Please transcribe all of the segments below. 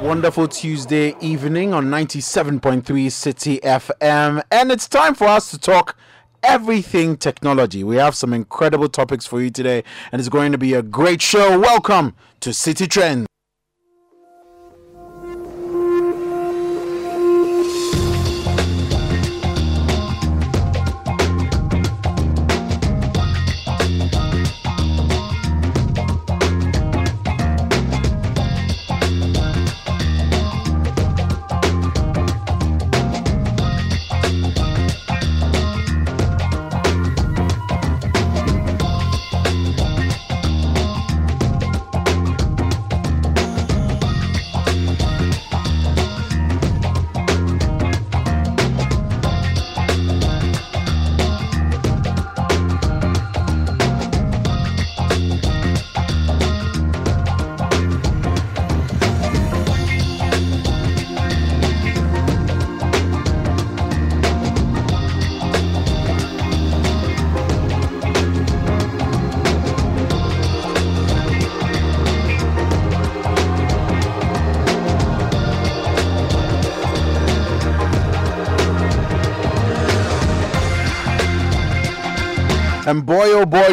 wonderful Tuesday evening on 97.3 Citi FM. And it's time for us to talk everything technology. We have some incredible topics for you today, and it's going to be a great show. Welcome to Citi Trends.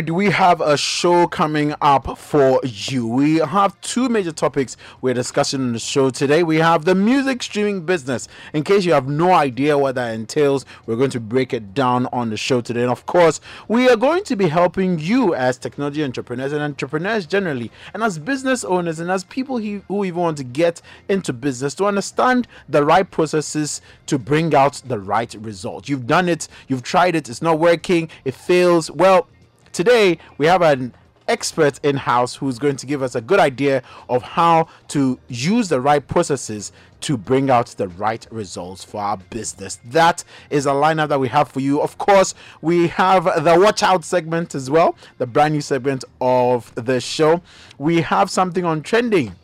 We have a show coming up for you. We have two major topics we're discussing on the show today. We have the music streaming business. In case you have no idea what that entails, we're going to break it down on the show today. And of course, we are going to be helping you as technology entrepreneurs and entrepreneurs generally, and as business owners and as people who even want to get into business to understand the right processes to bring out the right result. You've done it, you've tried it, it's not working, it fails. Well, today we have an expert in house who's going to give us a good idea of how to use the right processes to bring out the right results for our business. That is a lineup that we have for you. Of course, we have the watch out segment as well, the brand new segment of the show. We have something on trending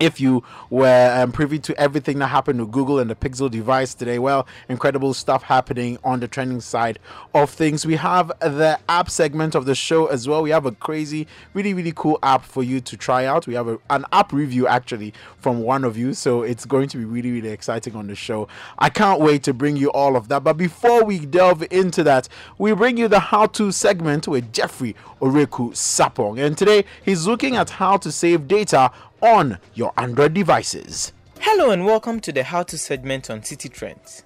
if you were um, privy to everything that happened with Google and the Pixel device today, well, incredible stuff happening on the trending side of things. We have the app segment of the show as well. We have a crazy, really, really cool app for you to try out. We have a, an app review actually from one of you, so it's going to be really, really exciting on the show. I can't wait to bring you all of that. But before we delve into that, we bring you the how to segment with Jeffrey Oreku Sapong. And today he's looking at how to save data on your Android devices. Hello and welcome to the How to segment on Citi Trends.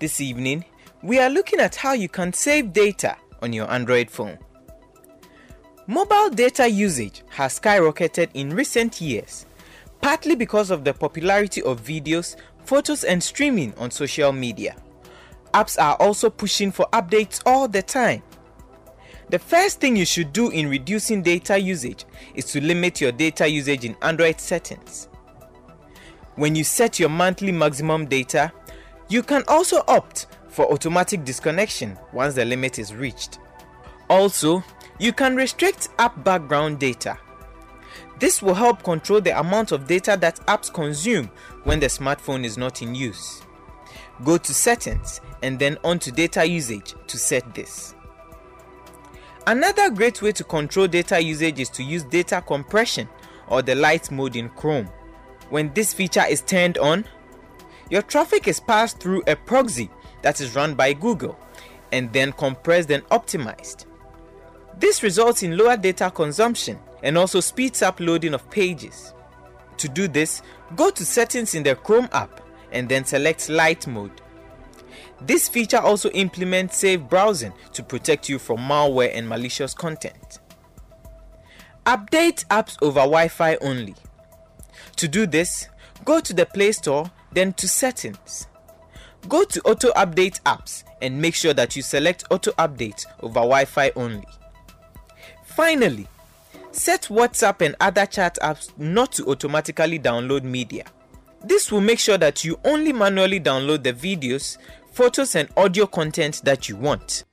This evening, we are looking at how you can save data on your Android phone. Mobile data usage has skyrocketed in recent years, partly because of the popularity of videos, photos, and streaming on social media. Apps are also pushing for updates all the time. The first thing you should do in reducing data usage is to limit your data usage in Android settings. When you set your monthly maximum data, you can also opt for automatic disconnection once the limit is reached. Also, you can restrict app background data. This will help control the amount of data that apps consume when the smartphone is not in use. Go to Settings and then on to Data Usage to set this. Another great way to control data usage is to use data compression or the light mode in Chrome. When this feature is turned on, your traffic is passed through a proxy that is run by Google and then compressed and optimized. This results in lower data consumption and also speeds up loading of pages. To do this, go to settings in the Chrome app and then select light mode. This feature also implements safe browsing to protect you from malware and malicious content. Update apps over Wi Fi only. To do this, go to the Play Store, then to Settings. Go to Auto Update Apps and make sure that you select Auto Update over Wi Fi only. Finally, set WhatsApp and other chat apps not to automatically download media. This will make sure that you only manually download the videos, photos and audio content that you want.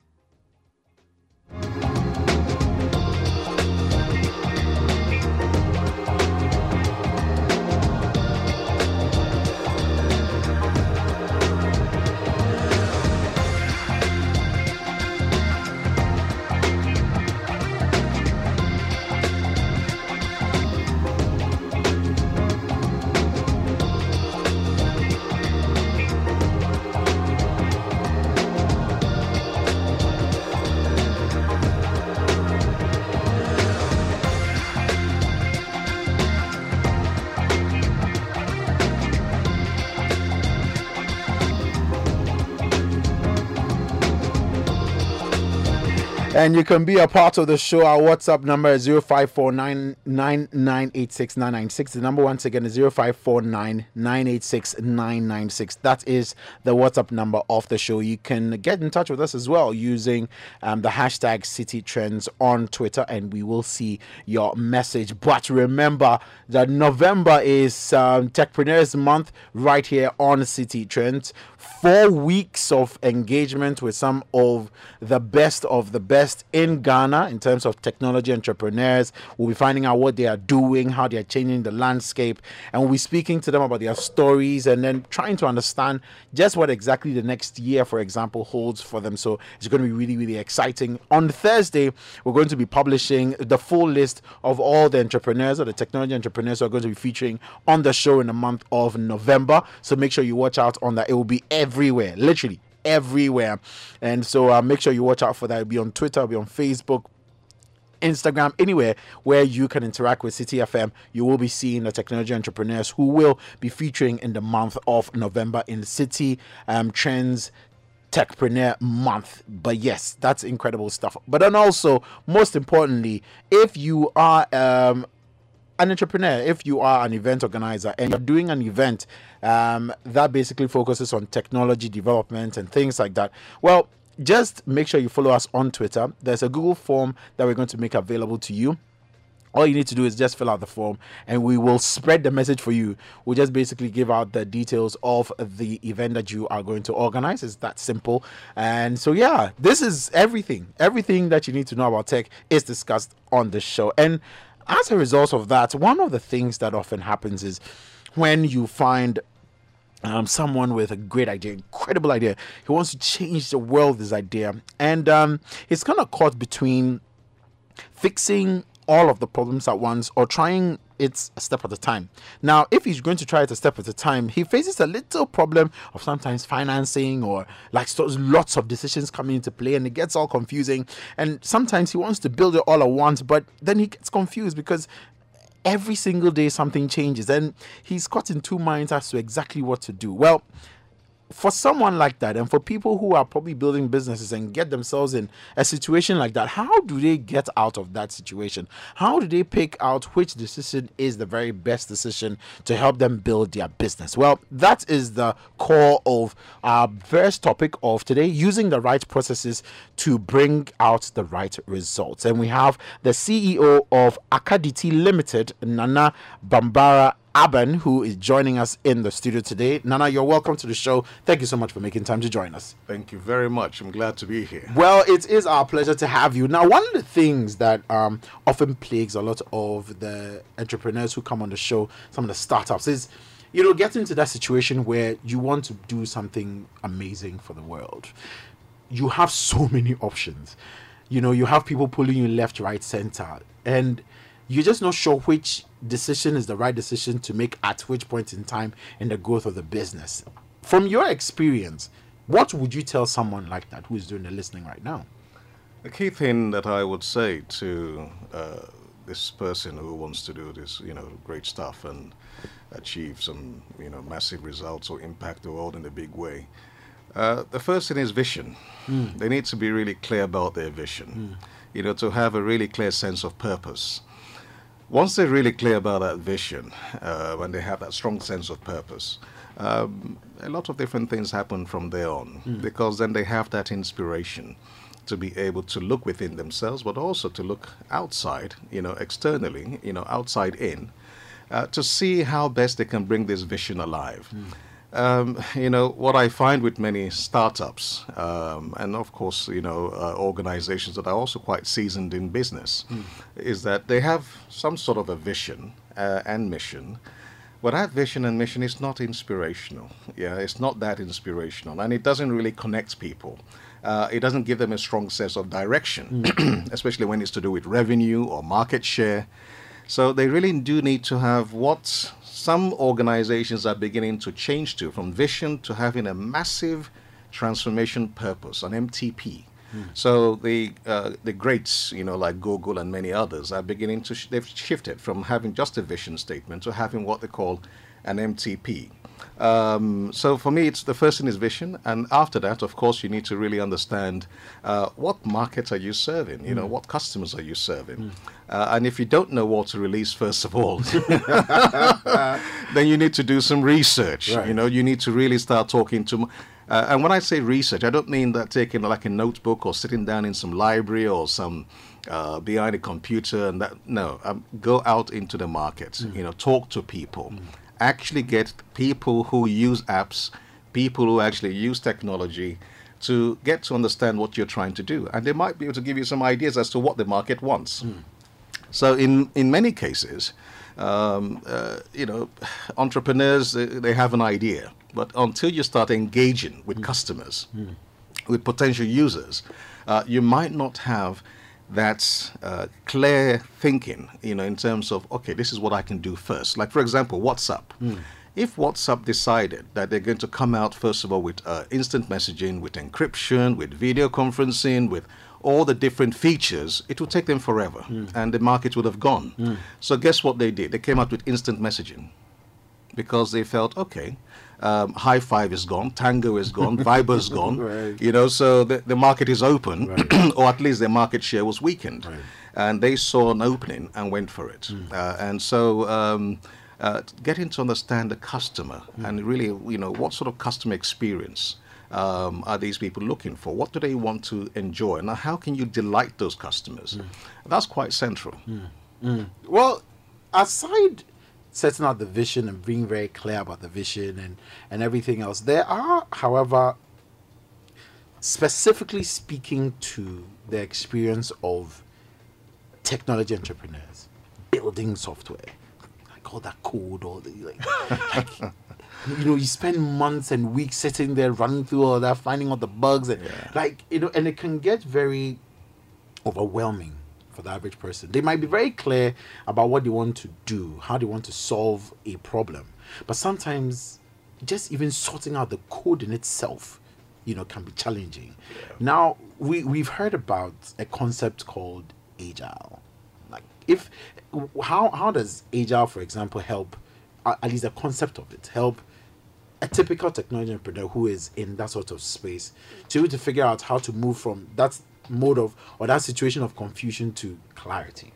And you can be a part of the show. Our WhatsApp number is 05499986 The number once again is 0549986996. That is the WhatsApp number of the show. You can get in touch with us as well using um, the hashtag Citi Trends on Twitter, and we will see your message. But remember that November is um, Techpreneurs Month right here on Citi Trends. Four weeks of engagement with some of the best of the best in Ghana in terms of technology entrepreneurs. We'll be finding out what they are doing, how they are changing the landscape, and we'll be speaking to them about their stories and then trying to understand just what exactly the next year, for example, holds for them. So it's going to be really, really exciting. On Thursday, we're going to be publishing the full list of all the entrepreneurs or the technology entrepreneurs who are going to be featuring on the show in the month of November. So make sure you watch out on that. It will be everywhere, literally everywhere. And so uh, make sure you watch out for that. It'll be on Twitter, it'll be on Facebook. Instagram, anywhere where you can interact with Citi FM, you will be seeing the technology entrepreneurs who will be featuring in the month of November in Citi um, Trends Techpreneur Month. But yes, that's incredible stuff. But then also, most importantly, if you are um, an entrepreneur, if you are an event organizer and you're doing an event um, that basically focuses on technology development and things like that, well, just make sure you follow us on Twitter. There's a Google form that we're going to make available to you. All you need to do is just fill out the form and we will spread the message for you. We'll just basically give out the details of the event that you are going to organize. It's that simple. And so, yeah, this is everything. Everything that you need to know about tech is discussed on the show. And as a result of that, one of the things that often happens is when you find um, someone with a great idea, incredible idea. He wants to change the world with his idea, and um, he's kind of caught between fixing all of the problems at once or trying it a step at a time. Now, if he's going to try it a step at a time, he faces a little problem of sometimes financing or like lots of decisions coming into play and it gets all confusing. And sometimes he wants to build it all at once, but then he gets confused because every single day something changes and he's caught in two minds as to exactly what to do. Well, for someone like that and for people who are probably building businesses and get themselves in a situation like that how do they get out of that situation? How do they pick out which decision is the very best decision to help them build their business? Well that is the core of our first topic of today using the right processes to bring out the right results. And we have the ceo of akaditi limited nana bambara Aben, who is joining us in the studio today. Nana, you're welcome to the show. Thank you so much for making time to join us. Thank you very much. I'm glad to be here. Well, it is our pleasure to have you. Now, one of the things that um, often plagues a lot of the entrepreneurs who come on the show, some of the startups, is you know, getting into that situation where you want to do something amazing for the world. You have so many options. You know, you have people pulling you left, right, center, and you're just not sure which decision is the right decision to make at which point in time in the growth of the business. From your experience, what would you tell someone like that who is doing the listening right now? The key thing that I would say to uh, this person who wants to do this, you know, great stuff and achieve some, you know, massive results or impact the world in a big way. Uh, the first thing is vision. Mm. They need to be really clear about their vision. Mm. You know, to have a really clear sense of purpose once they're really clear about that vision, uh, when they have that strong sense of purpose, um, a lot of different things happen from there on mm. because then they have that inspiration to be able to look within themselves, but also to look outside, you know, externally, you know, outside in, uh, to see how best they can bring this vision alive. Mm. Um, you know, what I find with many startups, um, and of course, you know, uh, organizations that are also quite seasoned in business, mm. is that they have some sort of a vision uh, and mission. But that vision and mission is not inspirational. Yeah, it's not that inspirational, and it doesn't really connect people. Uh, it doesn't give them a strong sense of direction, mm. especially when it's to do with revenue or market share. So they really do need to have what some organizations are beginning to change to from vision to having a massive transformation purpose, an MTP. Mm. So the uh, the greats, you know, like Google and many others, are beginning to sh- they've shifted from having just a vision statement to having what they call an MTP. Um, so for me, it's the first thing is vision, and after that, of course, you need to really understand uh, what markets are you serving. You know, Mm. what customers are you serving, uh, and if you don't know what to release, first of all, then you need to do some research. Right. You know, you need to really start talking to. m- Uh, and when I say research, I don't mean that taking like a notebook or sitting down in some library or some uh, behind a computer and that. No, um, go out into the market. You know, talk to people. Actually, get people who use apps, people who actually use technology, to get to understand what you're trying to do, and they might be able to give you some ideas as to what the market wants. So in in many cases, um, uh, you know, entrepreneurs they, they have an idea, but until you start engaging with customers, with potential users, uh, you might not have that uh, clear thinking. You know, in terms of okay, this is what I can do first. Like for example, WhatsApp. If WhatsApp decided that they're going to come out first of all with uh, instant messaging, with encryption, with video conferencing, with all the different features, it would take them forever, and the market would have gone. So guess what they did? They came out with instant messaging because they felt okay. Um, High Five is gone, Tango is gone, Viber's gone. Right. You know, so the, the market is open, or at least their market share was weakened, Right. and they saw an opening and went for it. Uh, and so, um, uh, getting to understand the customer and really, you know, what sort of customer experience um, are these people looking for? What do they want to enjoy? Now, how can you delight those customers? That's quite central. Well, aside setting out the vision and being very clear about the vision and, and everything else, there are, however, specifically speaking to the experience of technology entrepreneurs building software, like all that code, all the like, like you know, you spend months and weeks sitting there running through all that, finding all the bugs, and like you know, and it can get very overwhelming for the average person. They might be very clear about what they want to do, how they want to solve a problem, but sometimes just even sorting out the code in itself, you know, can be challenging. Now we we've heard about a concept called agile. Like if how how does agile, for example, help at least the concept of it help a typical technology entrepreneur who is in that sort of space to be able to figure out how to move from that mode of or that situation of confusion to clarity.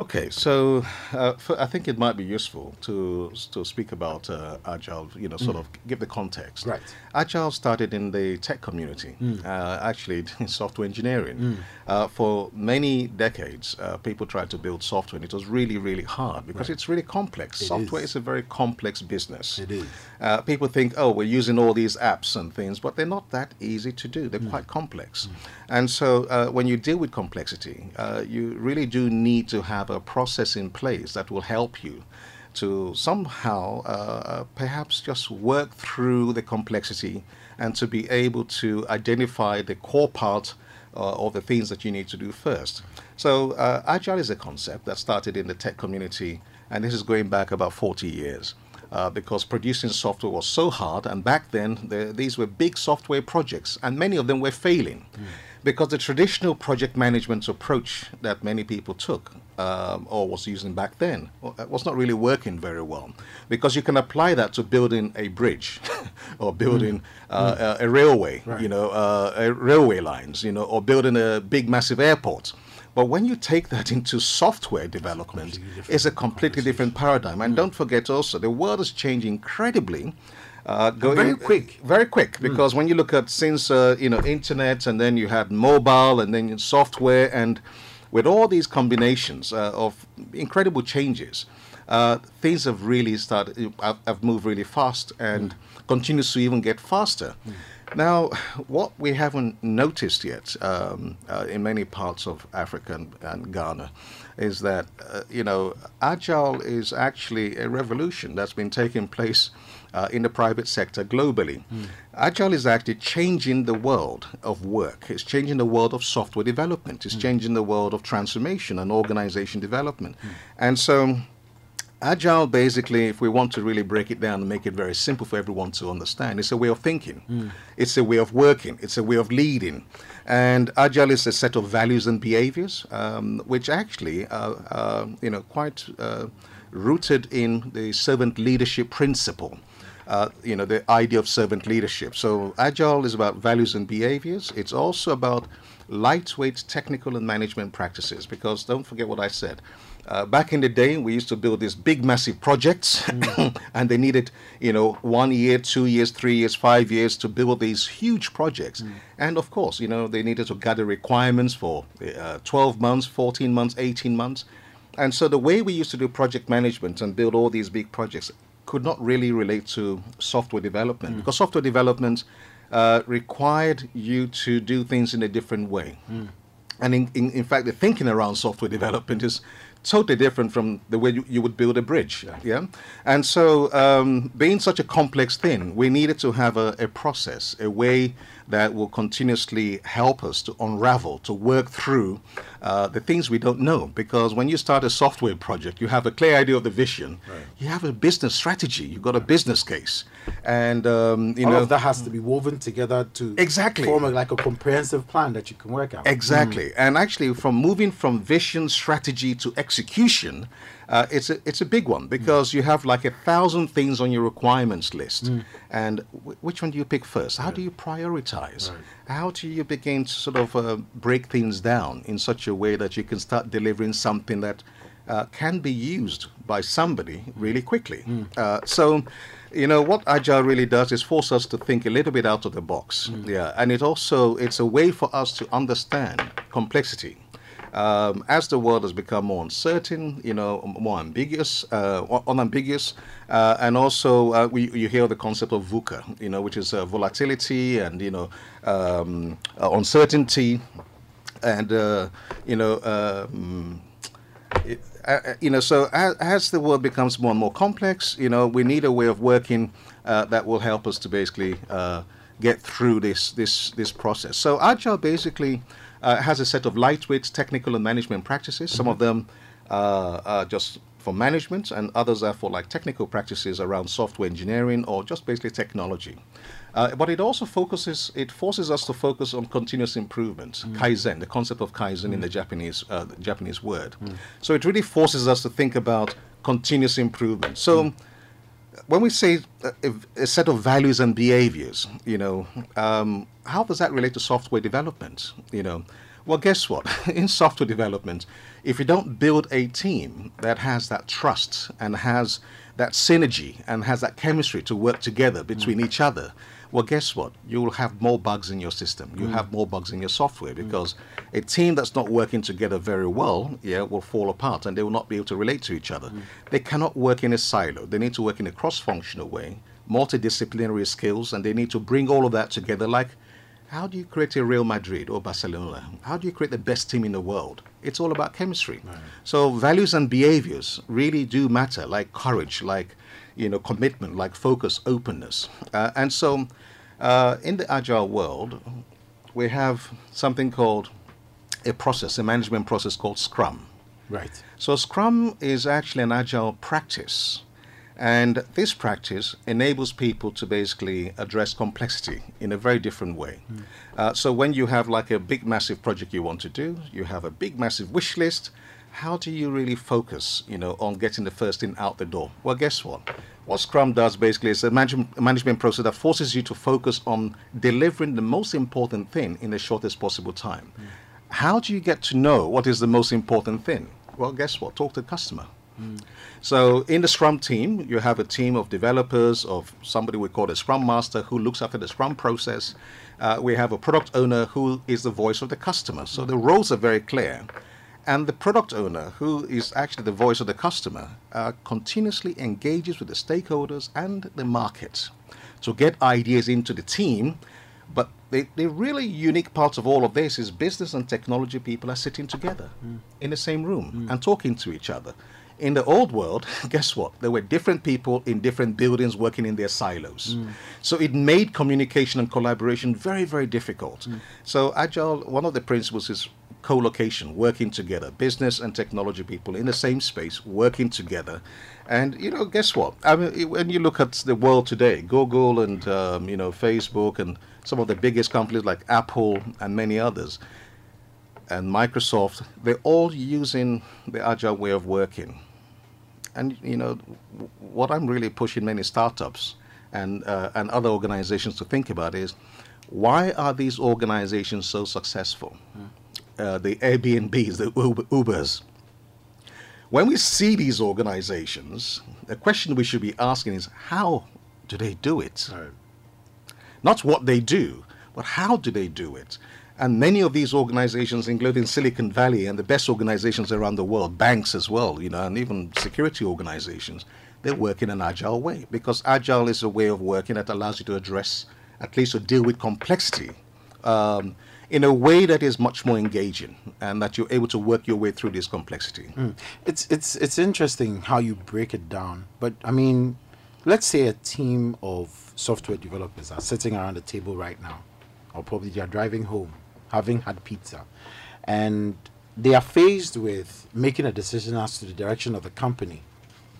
Okay, so uh, f I think it might be useful to to speak about uh, agile. You know, sort of give the context. Right. Agile started in the tech community, uh, actually in software engineering. Uh, for many decades, uh, people tried to build software, and it was really, really hard because it's really complex. It software is. is. a very complex business. It is. Uh, people think, oh, we're using all these apps and things, but they're not that easy to do. They're quite complex. And so uh, when you deal with complexity, uh, you really do need to have a process in place that will help you to somehow uh, uh, perhaps just work through the complexity and to be able to identify the core part uh, of the things that you need to do first. So, uh, Agile is a concept that started in the tech community, and this is going back about 40 years. Uh, because producing software was so hard, and back then the, these were big software projects, and many of them were failing because the traditional project management approach that many people took um, or was using back then was not really working very well because you can apply that to building a bridge or building uh, a, a railway Right. you know uh, a railway lines you know or building a big massive airport but when you take that into software development, it's a completely different paradigm. And don't forget also, the world is changing incredibly. Uh, going, very quick. very quick because when you look at since uh, you know internet and then you had mobile and then software and with all these combinations uh, of incredible changes uh, things have really started have, have moved really fast and continues to even get faster. Now what we haven't noticed yet um, uh, in many parts of africa and, and ghana is that uh, you know agile is actually a revolution that's been taking place uh, in the private sector globally. Agile is actually changing the world of work. It's changing the world of software development. It's changing the world of transformation and organization development. And so, Agile basically, if we want to really break it down and make it very simple for everyone to understand, it's a way of thinking, it's a way of working, it's a way of leading. And Agile is a set of values and behaviors, um, which actually are, are you know, quite uh, rooted in the servant leadership principle. Uh, you know, the idea of servant leadership. So agile is about values and behaviors. It's also about lightweight technical and management practices. Because don't forget what I said. Uh, back in the day, we used to build these big, massive projects, mm. and they needed, you know, one year, two years, three years, five years to build these huge projects. Mm. And of course, you know, they needed to gather requirements for uh, 12 months, 14 months, 18 months. And so the way we used to do project management and build all these big projects could not really relate to software development mm. because software development uh, required you to do things in a different way. Mm. And in, in, in, fact, the thinking around software development is totally different from the way you, you would build a bridge. Yeah. yeah? And so, um, being such a complex thing, we needed to have a, a process, a way that will continuously help us to unravel, to work through uh, the things we don't know. Because when you start a software project, you have a clear idea of the vision, right. you have a business strategy, you've got a business case, and um, you all know of that has to be woven together to exactly form a, like a comprehensive plan that you can work out. Exactly, mm. and actually, from moving from vision, strategy to execution uh, it's a it's a big one because mm. you have like a thousand things on your requirements list, mm. and w- which one do you pick first? How do you prioritize? Right. How do you begin to sort of uh, break things down in such a way that you can start delivering something that uh, can be used by somebody really quickly? Mm. Uh, so you know what agile really does is force us to think a little bit out of the box mm. yeah and it also it's a way for us to understand complexity um, as the world has become more uncertain, you know, more ambiguous, uh, unambiguous, uh, and also uh, we, you hear the concept of VUCA, you know, which is uh, volatility and you know um, uh, uncertainty, and uh, you know. Um, it, you know, so as, as, the world becomes more and more complex, you know, we need a way of working that will help us to basically get through this this this process. So agile basically uh, has a set of lightweight technical and management practices. Mm-hmm. Some of them uh, are just for management, and others are for like technical practices around software engineering or just basically technology. Uh, but it also focuses, it forces us to focus on continuous improvement, mm. kaizen, the concept of kaizen mm. in the Japanese, uh, the Japanese word. Mm. So it really forces us to think about continuous improvement. So mm. when we say a, a, set of values and behaviors, you know, um, how does that relate to software development? You know, well, guess what? In software development, if you don't build a team that has that trust and has that synergy and has that chemistry to work together between mm. each other, well, guess what? You will have more bugs in your system. You mm. have more bugs in your software because mm. a team that's not working together very well, yeah, will fall apart and they will not be able to relate to each other. Mm. They cannot work in a silo. They need to work in a cross-functional way, multidisciplinary skills, and they need to bring all of that together like how do you create a Real Madrid or Barcelona? How do you create the best team in the world? It's all about chemistry. Right. So values and behaviors really do matter, like courage, like you know commitment, like focus, openness. Uh, and so, uh, in the agile world, we have something called a process, a management process called Scrum. Right. So Scrum is actually an agile practice and this practice enables people to basically address complexity in a very different way. Mm. Uh, so when you have like a big, massive project you want to do, you have a big, massive wish list. How do you really focus, you know, on getting the first thing out the door? Well, guess what? What Scrum does basically is a management, management process that forces you to focus on delivering the most important thing in the shortest possible time. Mm. How do you get to know what is the most important thing? Well, guess what? Talk to the customer. Mm. So in the Scrum team, you have a team of developers, of somebody we call a Scrum Master who looks after the Scrum process. Uh, we have a product owner who is the voice of the customer. So the roles are very clear. And the product owner, who is actually the voice of the customer, uh, continuously engages with the stakeholders and the market to get ideas into the team. But the, the really unique part of all of this is business and technology people are sitting together mm. in the same room mm. and talking to each other in the old world, guess what? There were different people in different buildings working in their silos. Mm. So it made communication and collaboration very, very difficult. Mm. So, Agile, one of the principles is co location, working together, business and technology people in the same space, working together. And, you know, guess what? I mean, when you look at the world today, Google and, um, you know, Facebook and some of the biggest companies like Apple and many others, and Microsoft, they're all using the agile way of working and you know what I'm really pushing many startups and uh, and other organizations to think about is why are these organizations so successful? Uh, the Airbnbs, the Uber, Ubers. When we see these organizations, the question we should be asking is how do they do it? Right. Not what they do, but how do they do it? And many of these organizations, including Silicon Valley and the best organizations around the world, banks as well, you know, and even security organizations, they work in an agile way because agile is a way of working that allows you to address, at least to deal with complexity um, in a way that is much more engaging and that you're able to work your way through this complexity. It's it's it's interesting how you break it down. But I mean, let's say a team of software developers are sitting around the table right now, or probably they are driving home, having had pizza, and they are faced with making a decision as to the direction of the company,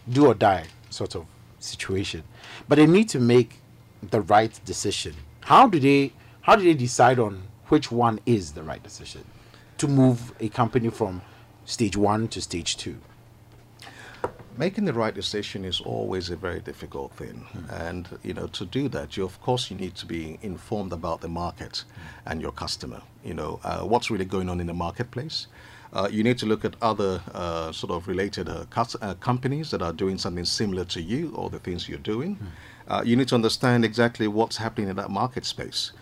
do or die sort of situation. But they need to make the right decision. How do they how do they decide on which one is the right decision to move a company from stage one to stage two? Making the right decision is always a very difficult thing. And you know to do that you of course you need to be informed about the market and your customer. You know uh, what's really going on in the marketplace? Uh, you need to look at other uh, sort of related uh, uh, companies that are doing something similar to you or the things you're doing. Uh, you need to understand exactly what's happening in that market space.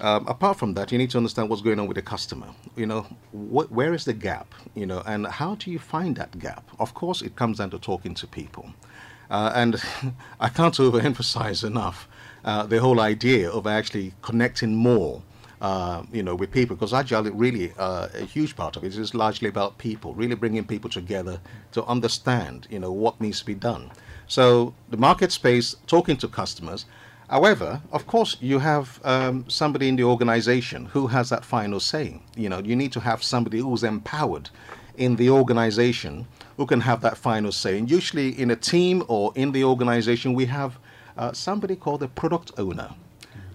Um, apart from that, you need to understand what's going on with the customer. You know, wh- where is the gap? You know, and how do you find that gap? Of course, it comes down to talking to people, uh, and I can't overemphasize enough uh, the whole idea of actually connecting more. Uh, you know, with people, because agile really uh, a huge part of it is largely about people, really bringing people together to understand, you know, what needs to be done. So the market space, talking to customers, However, of course, you have um, somebody in the organization who has that final say. You know, you need to have somebody who's empowered in the organization who can have that final say. And usually, in a team or in the organization, we have uh, somebody called the product owner.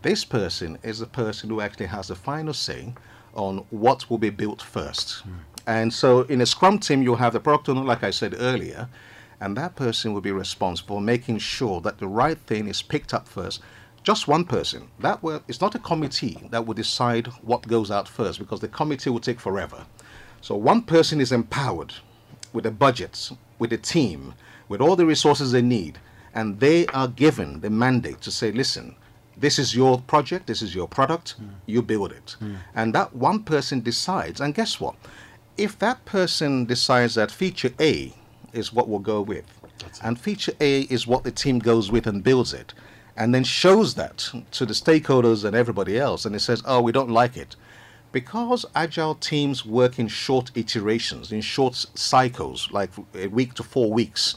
This person is the person who actually has the final say on what will be built first. And so, in a Scrum team, you'll have the product owner, like I said earlier, and that person will be responsible for making sure that the right thing is picked up first. Just one person. That will, it's not a committee that will decide what goes out first because the committee will take forever. So one person is empowered with the budget, with the team, with all the resources they need, and they are given the mandate to say, listen, this is your project, this is your product, you build it. Hmm. And that one person decides, and guess what? If that person decides that feature A is what we'll go with. And feature A is what the team goes with and builds it. And then shows that to the stakeholders and everybody else. And it says, oh, we don't like it. Because agile teams work in short iterations, in short cycles, like a week to four weeks,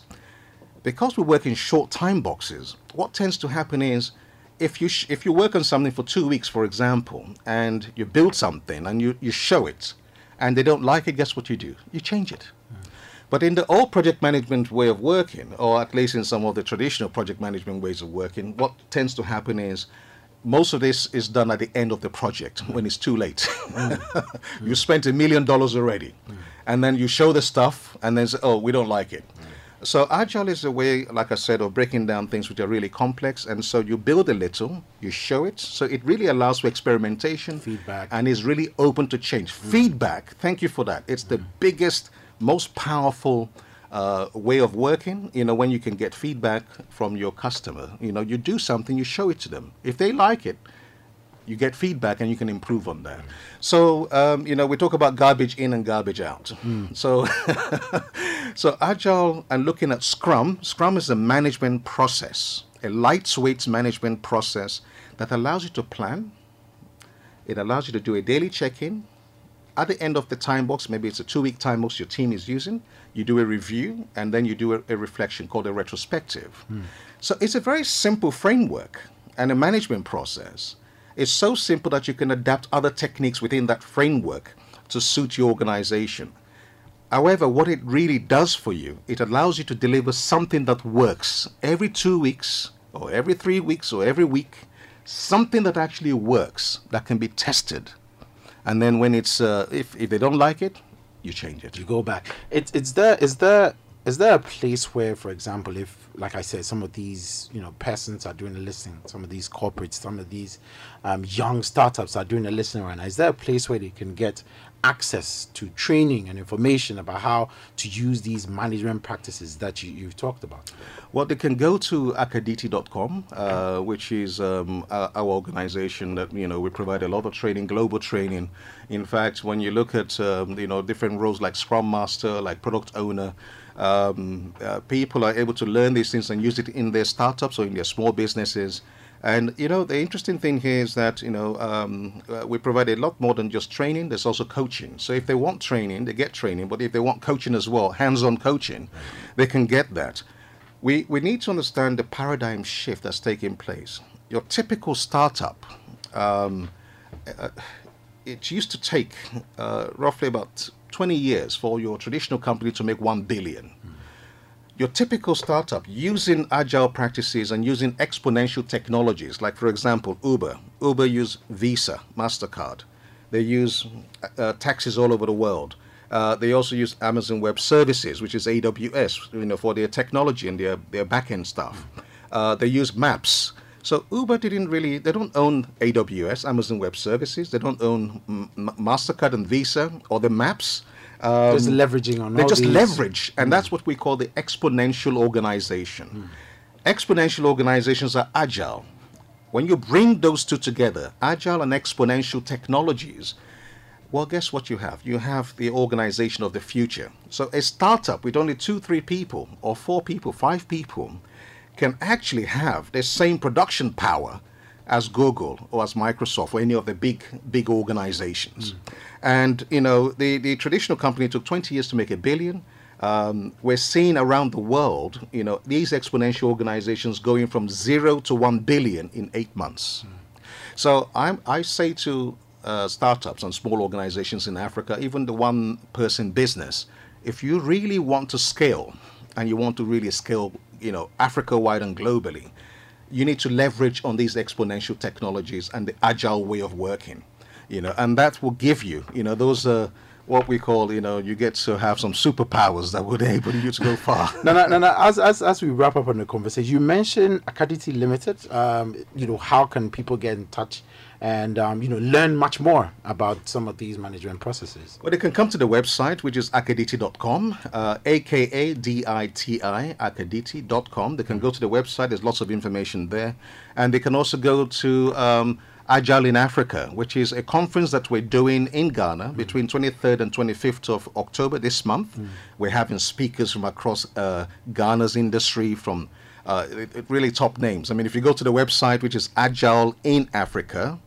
because we work in short time boxes, what tends to happen is if you sh- if you work on something for two weeks, for example, and you build something and you, you show it, and they don't like it, guess what you do? You change it. But in the old project management way of working, or at least in some of the traditional project management ways of working, what tends to happen is most of this is done at the end of the project when it's too late. Mm. you spent a million dollars already, mm. and then you show the stuff, and then say, "Oh, we don't like it." Mm. So agile is a way, like I said, of breaking down things which are really complex, and so you build a little, you show it, so it really allows for experimentation, Feedback. and is really open to change. Feedback, thank you for that. It's the biggest, most powerful uh, way of working. You know, when you can get feedback from your customer, you know, you do something, you show it to them. If they like it, you get feedback and you can improve on that. So, um, you know, we talk about garbage in and garbage out. So, so agile and looking at Scrum. Scrum is a management process, a lightweight management process that allows you to plan. It allows you to do a daily check-in. At the end of the time box, maybe it's a two-week time box your team is using. You do a review and then you do a, a reflection called a retrospective. Hmm. So it's a very simple framework and a management process It's so simple that you can adapt other techniques within that framework to suit your organization. However, what it really does for you, it allows you to deliver something that works every two weeks, or every three weeks, or every week, something that actually works that can be tested. And then when it's, uh, if, if they don't like it, you change it. you go back. It's it's there is there is there a place where, for example, if, like I said, some of these, you know, persons are doing a listening, some of these corporates, some of these um, young startups are doing a listening right now, is there a place where they can get access to training and information about how to use these management practices that you, you've talked about? Well, they can go to akaditi.com, uh, which is um, our, our, organization that, you know, we provide a lot of training, global training. In fact, when you look at, um, you know, different roles like Scrum Master, like Product Owner, um, uh, people are able to learn these things and use it in their startups or in their small businesses. And you know, the interesting thing here is that you know um, uh, we provide a lot more than just training. There's also coaching. So if they want training, they get training. But if they want coaching as well, hands-on coaching, they can get that. We we need to understand the paradigm shift that's taking place. Your typical startup, um, uh, it used to take uh, roughly about 20 years for your traditional company to make 1 billion. Your typical startup using agile practices and using exponential technologies, like for example, Uber. Uber use Visa, MasterCard. They use uh, taxis all over the world. Uh, they also use Amazon Web Services, which is AWS, you know, for their technology and their, their backend stuff. Uh, they use Maps. So Uber didn't really, they don't own AWS, Amazon Web Services. They don't own M- MasterCard and Visa or the maps. Um, just leveraging on They just these. leverage. And mm. that's what we call the exponential organization. Mm. Exponential organizations are agile. When you bring those two together, agile and exponential technologies, well, guess what you have? You have the organization of the future. So a startup with only two, three people, or four people, five people, can actually have the same production power as Google or as Microsoft or any of the big big organizations. Mm. And you know, the, the traditional company took 20 years to make a billion. Um, we're seeing around the world, you know, these exponential organizations going from zero to one billion in eight months. Mm. So I'm, I say to uh, startups and small organizations in Africa, even the one person business, if you really want to scale and you want to really scale you know, Africa wide and globally, you need to leverage on these exponential technologies and the agile way of working, you know, and that will give you, you know, those are what we call, you know, you get to have some superpowers that would enable you to go far. no, no, no, no. As, as, as we wrap up on the conversation, you mentioned Akaditi Limited. Um, you know, how can people get in touch and um, you know learn much more about some of these management processes? Well, they can come to the website, which is akaditi.com, uh, A-K-A-D-I-T-I, akaditi.com. They can go to the website. There's lots of information there. And they can also go to... Um, Agile in Africa, which is a conference that we're doing in Ghana mm. between 23rd and 25th of October this month. Mm. We're having speakers from across uh, Ghana's industry, from uh, it, it really top names. I mean, if you go to the website, which is agileinafrica.com,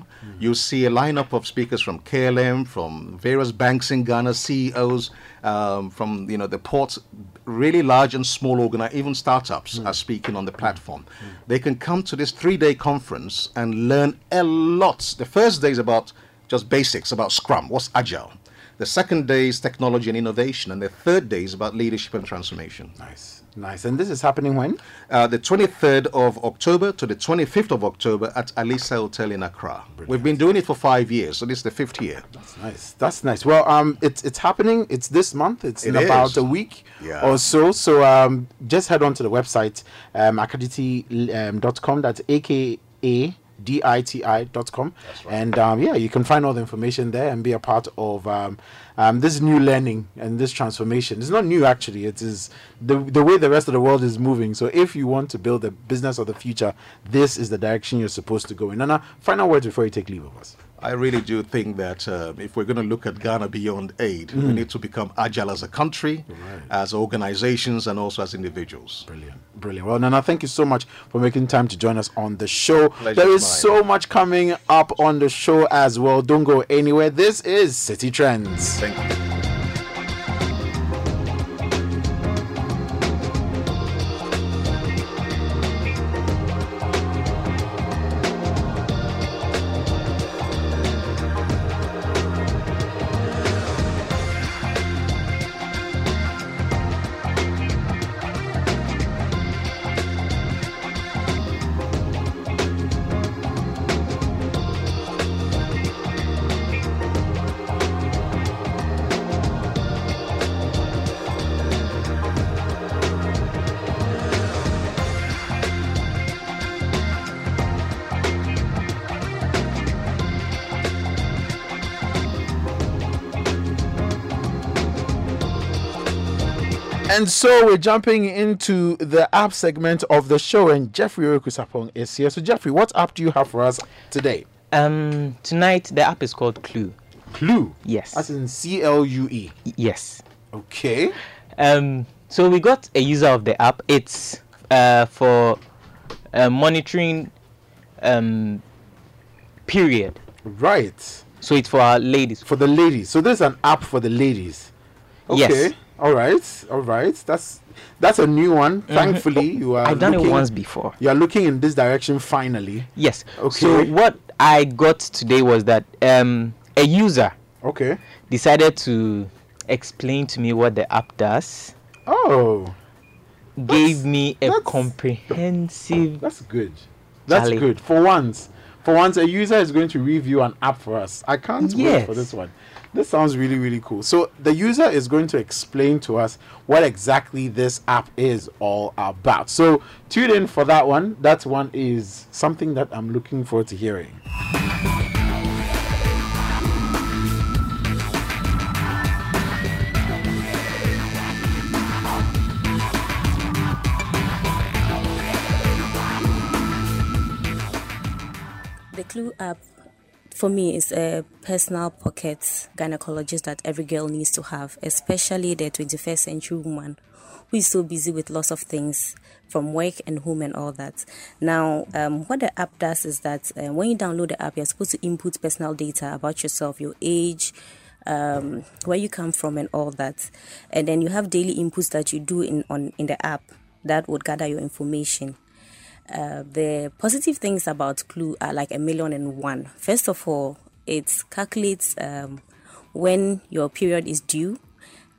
mm-hmm. you'll see a lineup of speakers from KLM, from various banks in Ghana, CEOs, um, from you know the ports, really large and small organi- even startups mm-hmm. are speaking on the platform. Mm-hmm. They can come to this three-day conference and learn a lot. The first day is about just basics about Scrum, what's agile. The second day is technology and innovation, and the third day is about leadership and transformation. Nice. Nice. And this is happening when? Uh, the 23rd of October to the 25th of October at Alisa Hotel in Accra. Brilliant. We've been doing it for five years, so this is the fifth year. That's nice. That's nice. Well, um, it's it's happening. It's this month. It's it in is. about a week yeah. or so. So um, just head on to the website, um, akaditi.com. Um, That's A K A diti.com. Right. And um, yeah, you can find all the information there and be a part of um, um, this new learning and this transformation. It's not new actually. It is the the way the rest of the world is moving. So if you want to build the business of the future, this is the direction you're supposed to go in. Nana, final words before you take leave of us. I really do think that uh, if we're going to look at Ghana beyond aid, mm. we need to become agile as a country, right. as organizations, and also as individuals. Brilliant, brilliant. Well, Nana, thank you so much for making time to join us on the show. Pleasure there is mine. so much coming up on the show as well. Don't go anywhere. This is Citi Trends. Thank you. And so we're jumping into the app segment of the show, and Jeffrey Okusapong is here. So, Jeffrey, what app do you have for us today? Um, tonight the app is called Clue. Clue. Yes. As in C L U E. Yes. Okay. Um, so we got a user of the app. It's uh, for uh, monitoring um, period. Right. So it's for our ladies. For the ladies. So there's an app for the ladies. Okay. Yes. All right. All right. That's that's a new one. Thankfully, you are. Mm-hmm. I've done it once before. You are looking in this direction finally. Yes. Okay. So what I got today was that um, a user Okay. decided to explain to me what the app does. Oh, Gave me a comprehensive. that's good. That's good. For once, for once, a user is going to review an app for us. I can't wait for this one. This sounds really, really cool. So the user is going to explain to us what exactly this app is all about. So tune in for that one. That one is something that I'm looking forward to hearing. The Clue app for me is a personal pocket gynecologist that every girl needs to have, especially the 21st century woman who is so busy with lots of things from work and home and all that. Now, um, what the app does is that uh, when you download the app, you're supposed to input personal data about yourself, your age, um, where you come from, and all that. And then you have daily inputs that you do in on in the app that would gather your information. Uh, the positive things about Clue are like a million and one. First of all, it calculates um, when your period is due,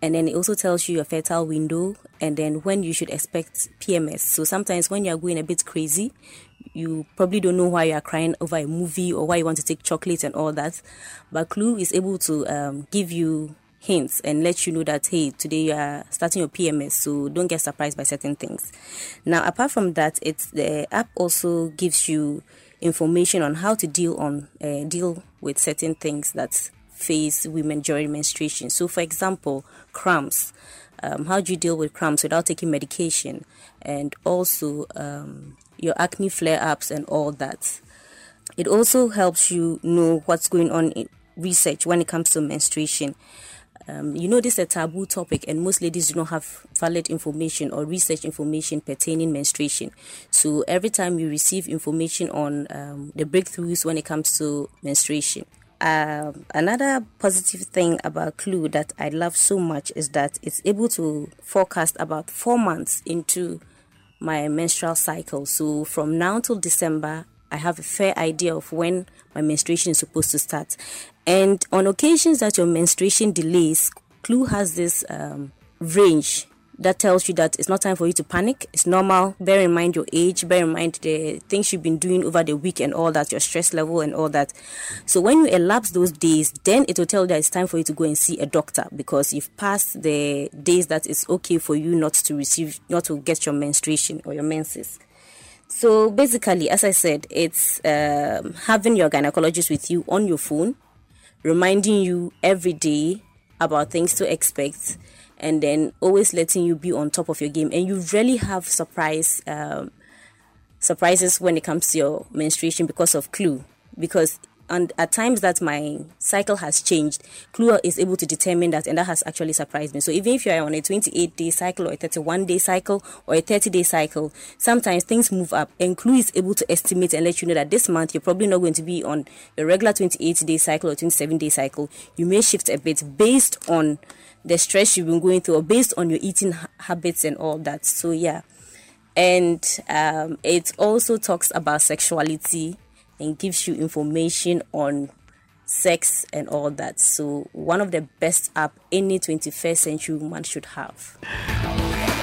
and then it also tells you your fertile window, and then when you should expect PMS. So sometimes when you are going a bit crazy, you probably don't know why you are crying over a movie or why you want to take chocolate and all that. But Clue is able to um, give you hints and let you know that hey today you are starting your pms so don't get surprised by certain things. Now apart from that it's the app also gives you information on how to deal on uh, deal with certain things that face women during menstruation. So for example cramps. Um, how do you deal with cramps without taking medication? And also um, your acne flare-ups and all that. It also helps you know what's going on in research when it comes to menstruation um, you know, this is a taboo topic, and most ladies do not have valid information or research information pertaining menstruation. So every time you receive information on um, the breakthroughs when it comes to menstruation. Um, another positive thing about Clue that I love so much is that it's able to forecast about four months into my menstrual cycle. So from now till December, I have a fair idea of when my menstruation is supposed to start. And on occasions that your menstruation delays, Clue has this um, range that tells you that it's not time for you to panic. It's normal. Bear in mind your age, bear in mind the things you've been doing over the week and all that, your stress level and all that. So when you elapse those days, then it will tell you that it's time for you to go and see a doctor because you've passed the days that it's okay for you not to receive, not to get your menstruation or your menses. So basically, as I said, it's um, having your gynecologist with you on your phone, reminding you every day about things to expect, and then always letting you be on top of your game. And you really have surprise um, surprises when it comes to your menstruation because of Clue. Because and at times that my cycle has changed, Clue is able to determine that, and that has actually surprised me. So even if you are on a 28 day cycle or a 31 day cycle or a 30 day cycle, sometimes things move up, and Clue is able to estimate and let you know that this month you're probably not going to be on your regular 28 day cycle or 27 day cycle. You may shift a bit based on the stress you've been going through or based on your eating ha- habits and all that. So yeah, and um, it also talks about sexuality and gives you information on sex and all that. So one of the best app any 21st century woman should have.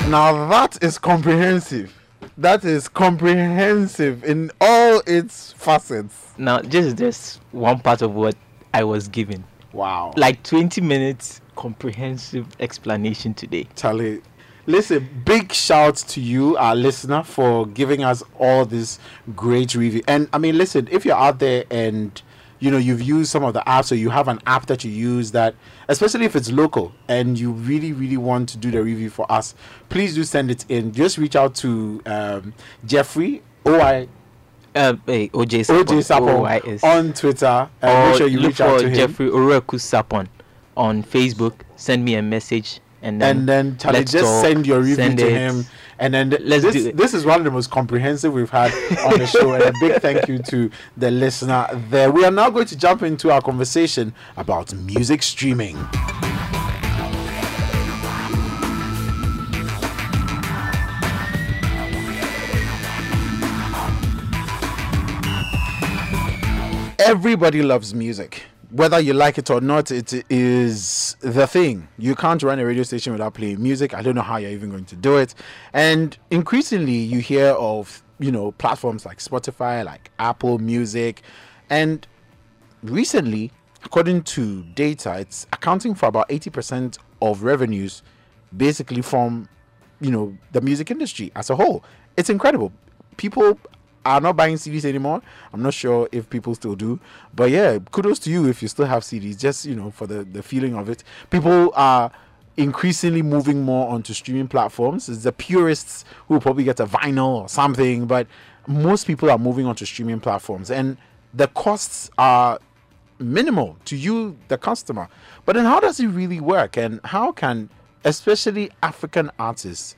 Now that is comprehensive. That is comprehensive in all its facets. Now, this just one part of what I was given. Wow. Like 20 minutes comprehensive explanation today. Charlie, listen, big shout to you, our listener, for giving us all this great review. And I mean, listen, if you're out there and you know you've used some of the apps or you have an app that you use that especially if it's local and you really really want to do the review for us please do send it in just reach out to um, jeffrey oi uh, hey, OJ Sapon, OJ Sapon on Twitter and make sure you reach out to him. Jeffrey Oroku Sapon on Facebook. Send me a message and then, and then Charlie, just talk, send your review send to it. him. And then th- let's this, this is one of the most comprehensive we've had on the show. and a big thank you to the listener there. We are now going to jump into our conversation about music streaming. everybody loves music. Whether you like it or not, it is the thing. You can't run a radio station without playing music. I don't know how you're even going to do it. And increasingly, you hear of you know platforms like Spotify, like Apple Music, and recently, according to data, it's accounting for about 80% of revenues, basically from you know the music industry as a whole. It's incredible. People are not buying CDs anymore. I'm not sure if people still do, but yeah, kudos to you if you still have CDs. Just you know, for the the feeling of it, people are increasingly moving more onto streaming platforms. It's the purists who probably get a vinyl or something, but most people are moving onto streaming platforms, and the costs are minimal to you, the customer. But then, how does it really work, and how can especially African artists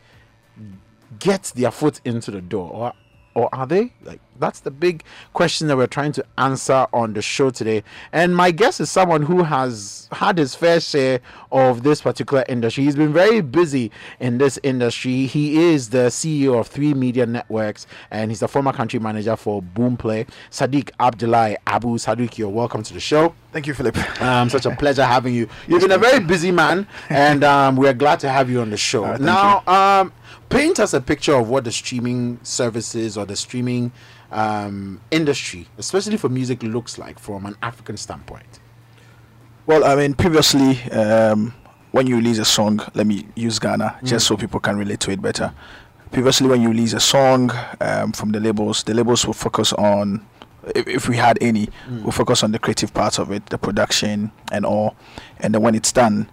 get their foot into the door, or or are they? Like that's the big question that we're trying to answer on the show today. And my guest is someone who has had his fair share of this particular industry. He's been very busy in this industry. He is the CEO of Three Media Networks and he's the former country manager for Boomplay. Sadiq Abdullahi Abu Sadiq, you're welcome to the show. Thank you, Philip. Um, such a pleasure having you. You've been a very busy man, and um, we're glad to have you on the show. Right, now, um, paint us a picture of what the streaming services or the streaming um, industry, especially for music, looks like from an African standpoint. Well, I mean, previously, um, when you release a song, let me use Ghana mm. just so people can relate to it better. Previously, when you release a song um, from the labels, the labels will focus on, if, if we had any, mm. will focus on the creative parts of it, the production and all. And then when it's done,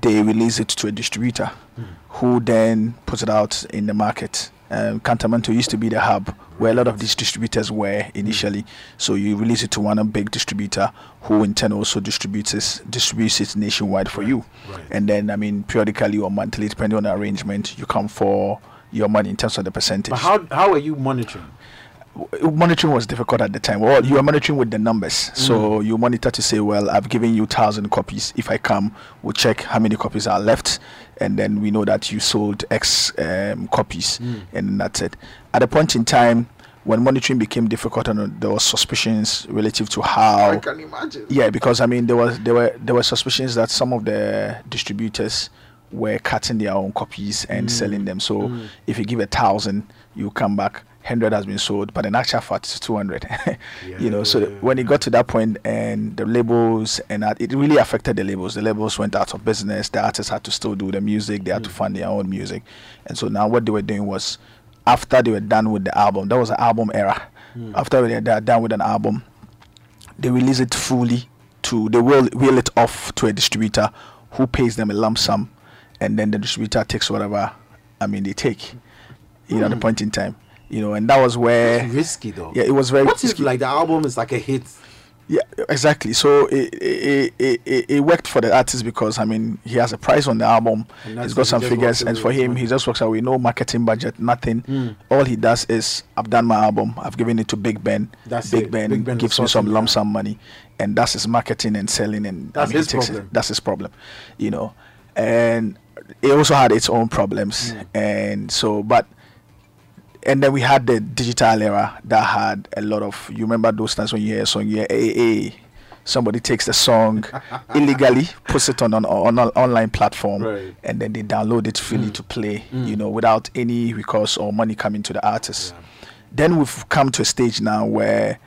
they release it to a distributor mm. who then puts it out in the market. Um, Kantamanto used to be the hub where a lot of these distributors were initially. So you release it to one big distributor who in turn also distributes it, distributes it nationwide for you. Right. And then, I mean, periodically or monthly, depending on the arrangement, you come for your money in terms of the percentage. But how, how are you monitoring? Monitoring was difficult at the time. Well, you are monitoring with the numbers, mm. so you monitor to say, well, I've given you thousand copies. If I come, we'll check how many copies are left, and then we know that you sold X um, copies, mm. and that's it. At a point in time, when monitoring became difficult and there were suspicions relative to how I can imagine. Yeah, because I mean there was there were there were suspicions that some of the distributors were cutting their own copies and mm. selling them. So mm. if you give a thousand, you come back 100 has been sold, but in actual fact, it's 200. yeah, you know, so when it got to that point and the labels and that, it really affected the labels. The labels went out of business. The artists had to still do the music. They had mm. to fund their own music. And so now what they were doing was after they were done with the album, that was an album era. Mm. After they were done with an album, they release it fully to, they will wheel it off to a distributor who pays them a lump sum. And then the distributor takes whatever, I mean, they take, you know, at the hmm. point in time you know, and that was where it's risky though. Yeah, it was very. What risky. if like the album is like a hit? Yeah, exactly. So it, it, it, it, worked for the artist because I mean he has a price on the album. He's got some figures, and for him, he just works out with no marketing budget, nothing. Mm. All he does is I've done my album, I've given it to Big Ben. That's Big, ben Big Ben gives me some lump sum money, and that's his marketing and selling, and that's I mean, his problem. It, that's his problem, you know. And it also had its own problems, mm. and so but and then we had the digital era that had a lot of you remember those times when you hear a song yeah hey, somebody takes the song illegally puts it on an on, on online platform right. and then they download it freely mm. to play mm. you know without any recourse or money coming to the artist yeah. then we've come to a stage now where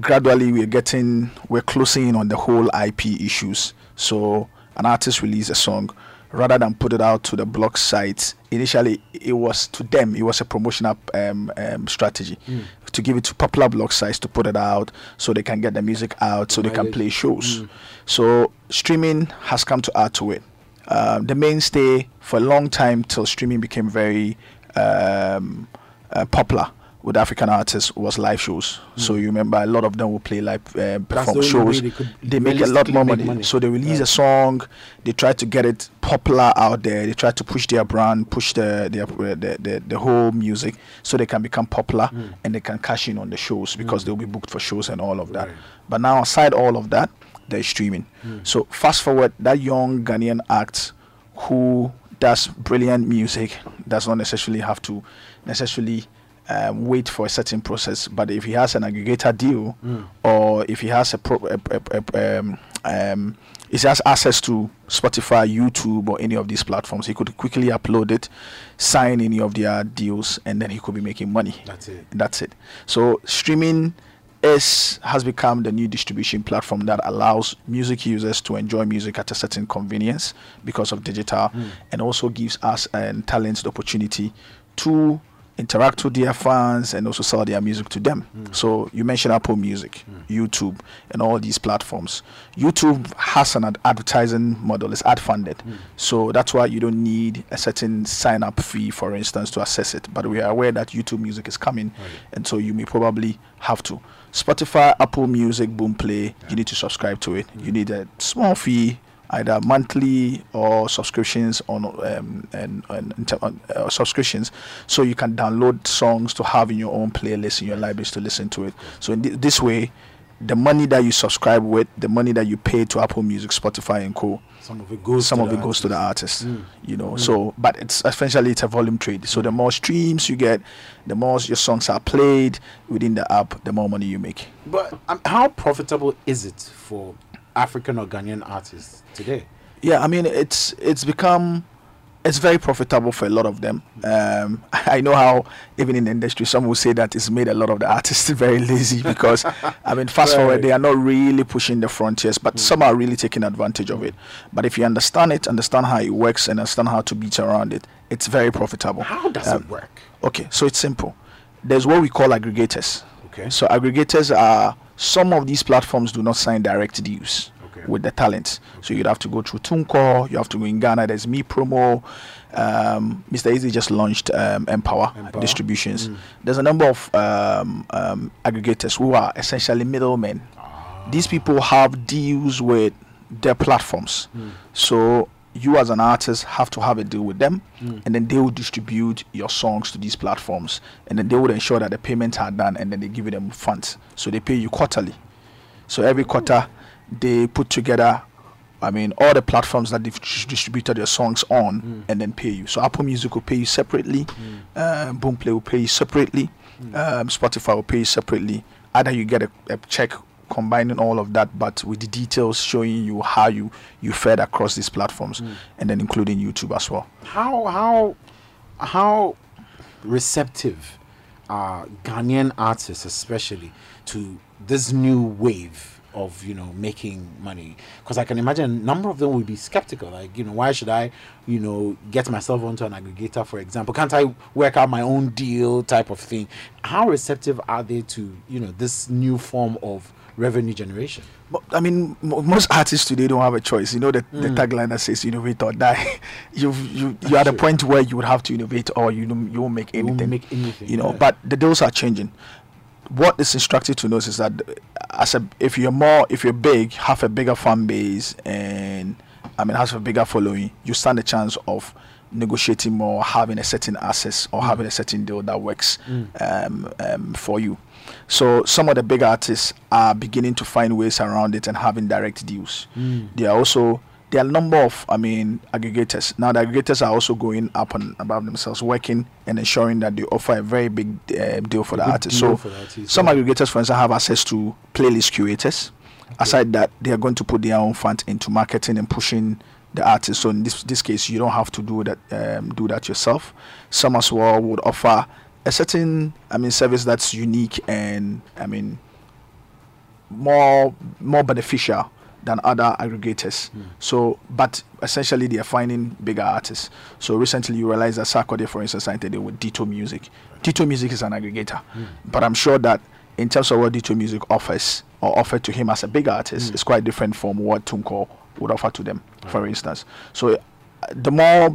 gradually we're getting we're closing in on the whole ip issues so an artist releases a song rather than put it out to the blog sites. Initially, it was to them, it was a promotional um, um, strategy Mm. to give it to popular blog sites to put it out so they can get the music out so they can play shows. Mm. So streaming has come to add to it. Um, the mainstay for a long time till streaming became very um, uh, popular with African artists was live shows. So you remember a lot of them will play live uh, Hmm. Perform the shows. they They make a lot more money. money. So they release Yeah. a song, they try to get it popular out there. They try to push their brand, push the their, uh, the, the the whole music, so they can become popular Hmm. and they can cash in on the shows because they'll be booked for shows and all of that. Right. But now, aside all of that, they're streaming. Hmm. So fast forward, that young Ghanaian act who does brilliant music does not necessarily have to necessarily um, wait for a certain process. But if he has an aggregator deal, or if he has a, pro- a, a, a um, um, if he has access to Spotify, YouTube, or any of these platforms, he could quickly upload it, sign any of their deals, and then he could be making money. That's it. That's it. So streaming is has become the new distribution platform that allows music users to enjoy music at a certain convenience because of digital, and also gives us and talents the opportunity to interact with their fans and also sell their music to them. Hmm. So you mentioned Apple Music, hmm. YouTube, and all these platforms. YouTube has an ad- advertising model; it's ad funded, hmm. so that's why you don't need a certain sign up fee, for instance, to access it. But we are aware that YouTube Music is coming, and so you may probably have to. Spotify, Apple Music, Boomplay, you need to subscribe to it. You need a small fee either monthly or subscriptions on um, and, and, and uh, subscriptions. So you can download songs to have in your own playlist in your libraries to listen to it. So in thi- this way the money that you subscribe with the money that you pay to apple music spotify and co Some of it goes. some to of the it goes to the artist. artist you know. So but it's essentially it's a volume trade. So the more streams you get the more your songs are played within the app the more money you make. But um, how profitable is it for African or Ghanaian artists today? yeah i mean it's it's become it's very profitable for a lot of them um i know how even in the industry some will say that it's made a lot of the artists very lazy because i mean fast Right. forward they are not really pushing the frontiers but some are really taking advantage of it but if you understand it understand how it works and understand how to beat around it it's very profitable How does Um, it work? Okay, so it's simple. There's what we call aggregators. Okay. So aggregators are some of these platforms do not sign direct deals Okay. with the talents. So you'd have to go through TuneCore, you have to go in Ghana, there's Me Promo. Um, Mr. Eazi just launched um, emPawa, emPawa. Distributions. There's a number of um, um, aggregators who are essentially middlemen. These people have deals with their platforms. So you as an artist have to have a deal with them and then they will distribute your songs to these platforms and then they would ensure that the payments are done and then they give you them funds so they pay you quarterly so every quarter they put together i mean all the platforms that they've distributed your songs on and then pay you. So apple music will pay you separately. Um, boomplay will pay you separately. Um, spotify will pay you separately. Either you get a, a check combining all of that but with the details showing you how you you fed across these platforms and then including youtube as well. How how how receptive are Ghanaian artists, especially, to this new wave of you know making money? Because I can imagine a number of them will be skeptical. Like you know, why should I you know get myself onto an aggregator, for example? Can't I work out my own deal, type of thing? How receptive are they to you know this new form of revenue generation? Mo- I mean, mo most artists today don't have a choice. You know the, the mm. tagline that says "innovate or die." you've you you are at a point where you would have to innovate, or you you won't make You won't anything. make anything, You know, yeah. but the deals are changing. What is instructive to know is that as a if you're more if you're big, have a bigger fan base, and I mean has a bigger following, you stand a chance of negotiating more, having a certain access or having a certain deal that works um, um, for you. So some of the big artists are beginning to find ways around it and having direct deals. They are also there are a number of I mean aggregators. Now the aggregators are also going up and above themselves, working and ensuring that they offer a very big uh, deal for the artist. So for the artist, some yeah. aggregators, for instance, have access to playlist curators. Aside that, they are going to put their own funds into marketing and pushing the artist. So in this this case, you don't have to do that um, do that yourself. Some as well would offer a certain I mean service that's unique and I mean more more beneficial than other aggregators. Hmm. So, but essentially they are finding bigger artists. So recently you realize that Sarkodie, for instance, signed a with Ditto Music. Ditto Music is an aggregator, hmm. but I'm sure that in terms of what Ditto Music offers or offered to him as a big artist, hmm. it's quite different from what TuneCore would offer to them, for instance. So uh, the more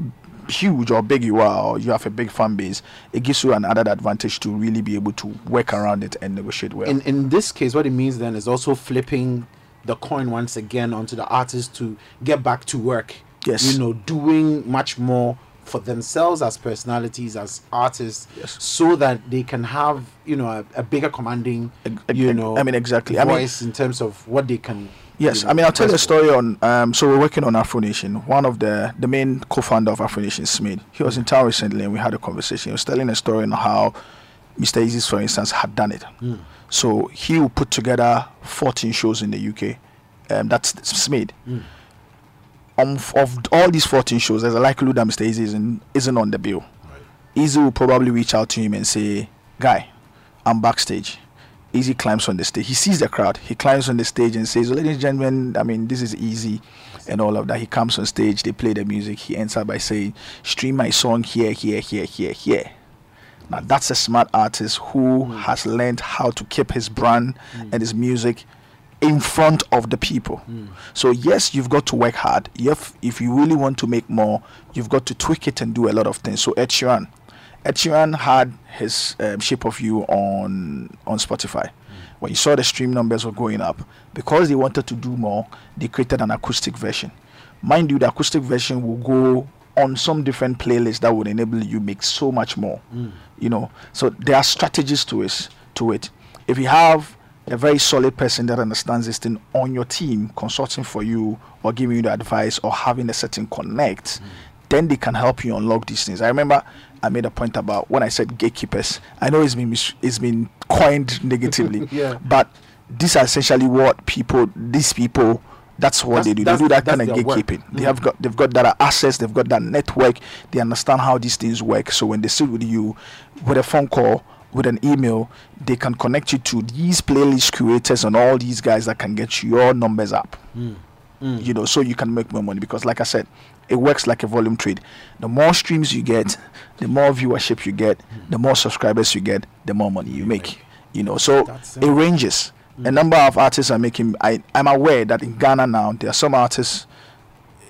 huge or big you are, or you have a big fan base, it gives you an added advantage to really be able to work around it and negotiate well. in in this case, what it means then is also flipping the coin once again onto the artist to get back to work. Yes. you know, doing much more for themselves as personalities, as artists, Yes. so that they can have you know a, a bigger commanding, Eg- you know, I mean, exactly. I mean- voice in terms of what they can. Yes, you know, I mean I'll tell you a story on. Um, so we're working on Afro Nation. One of the the main co-founder of Afro Nation, Smith. He was in town recently, and we had a conversation. He was telling a story on how Mr. Eazi, for instance, had done it. So he will put together 14 shows in the UK. Um, that's Smith. Um, of all these 14 shows, there's a likelihood that Mr. Eazi isn't, isn't on the bill. Eazi will probably reach out to him and say, Guy, I'm backstage. Eazi climbs on the stage. He sees the crowd. He climbs on the stage and says, Ladies and gentlemen, I mean, this is Eazi and all of that. He comes on stage, they play the music. He ends up by saying, Stream my song here, here, here, here, here. Now, that's a smart artist who mm. has learned how to keep his brand mm. and his music in front of the people. Mm. So, yes, you've got to work hard. If, if you really want to make more, you've got to tweak it and do a lot of things. So, Ed Sheeran, Ed Sheeran had his um, Shape of You on on Spotify. When you saw the stream numbers were going up, because they wanted to do more, they created an acoustic version. Mind you, the acoustic version will go on some different playlists that would enable you make so much more. You know, so there are strategies to it. To it, if you have a very solid person that understands this thing on your team, consulting for you or giving you the advice or having a certain connect, then they can help you unlock these things. I remember I made a point about when I said gatekeepers. I know it's been mis- it's been coined negatively, Yeah. but these are essentially what people, these people, that's what That's- they do. They do that kind of gatekeeping. They have got they've got that access, they've got that network, they understand how these things work. So when they sit with you with a phone call, with an email, they can connect you to these playlist creators and all these guys that can get your numbers up. You know, so you can make more money because like I said, it works like a volume trade. The more streams you get, the more viewership you get, the more subscribers you get, the more money you make. You know, so it ranges. A number of artists are making. I I'm aware that in Ghana now there are some artists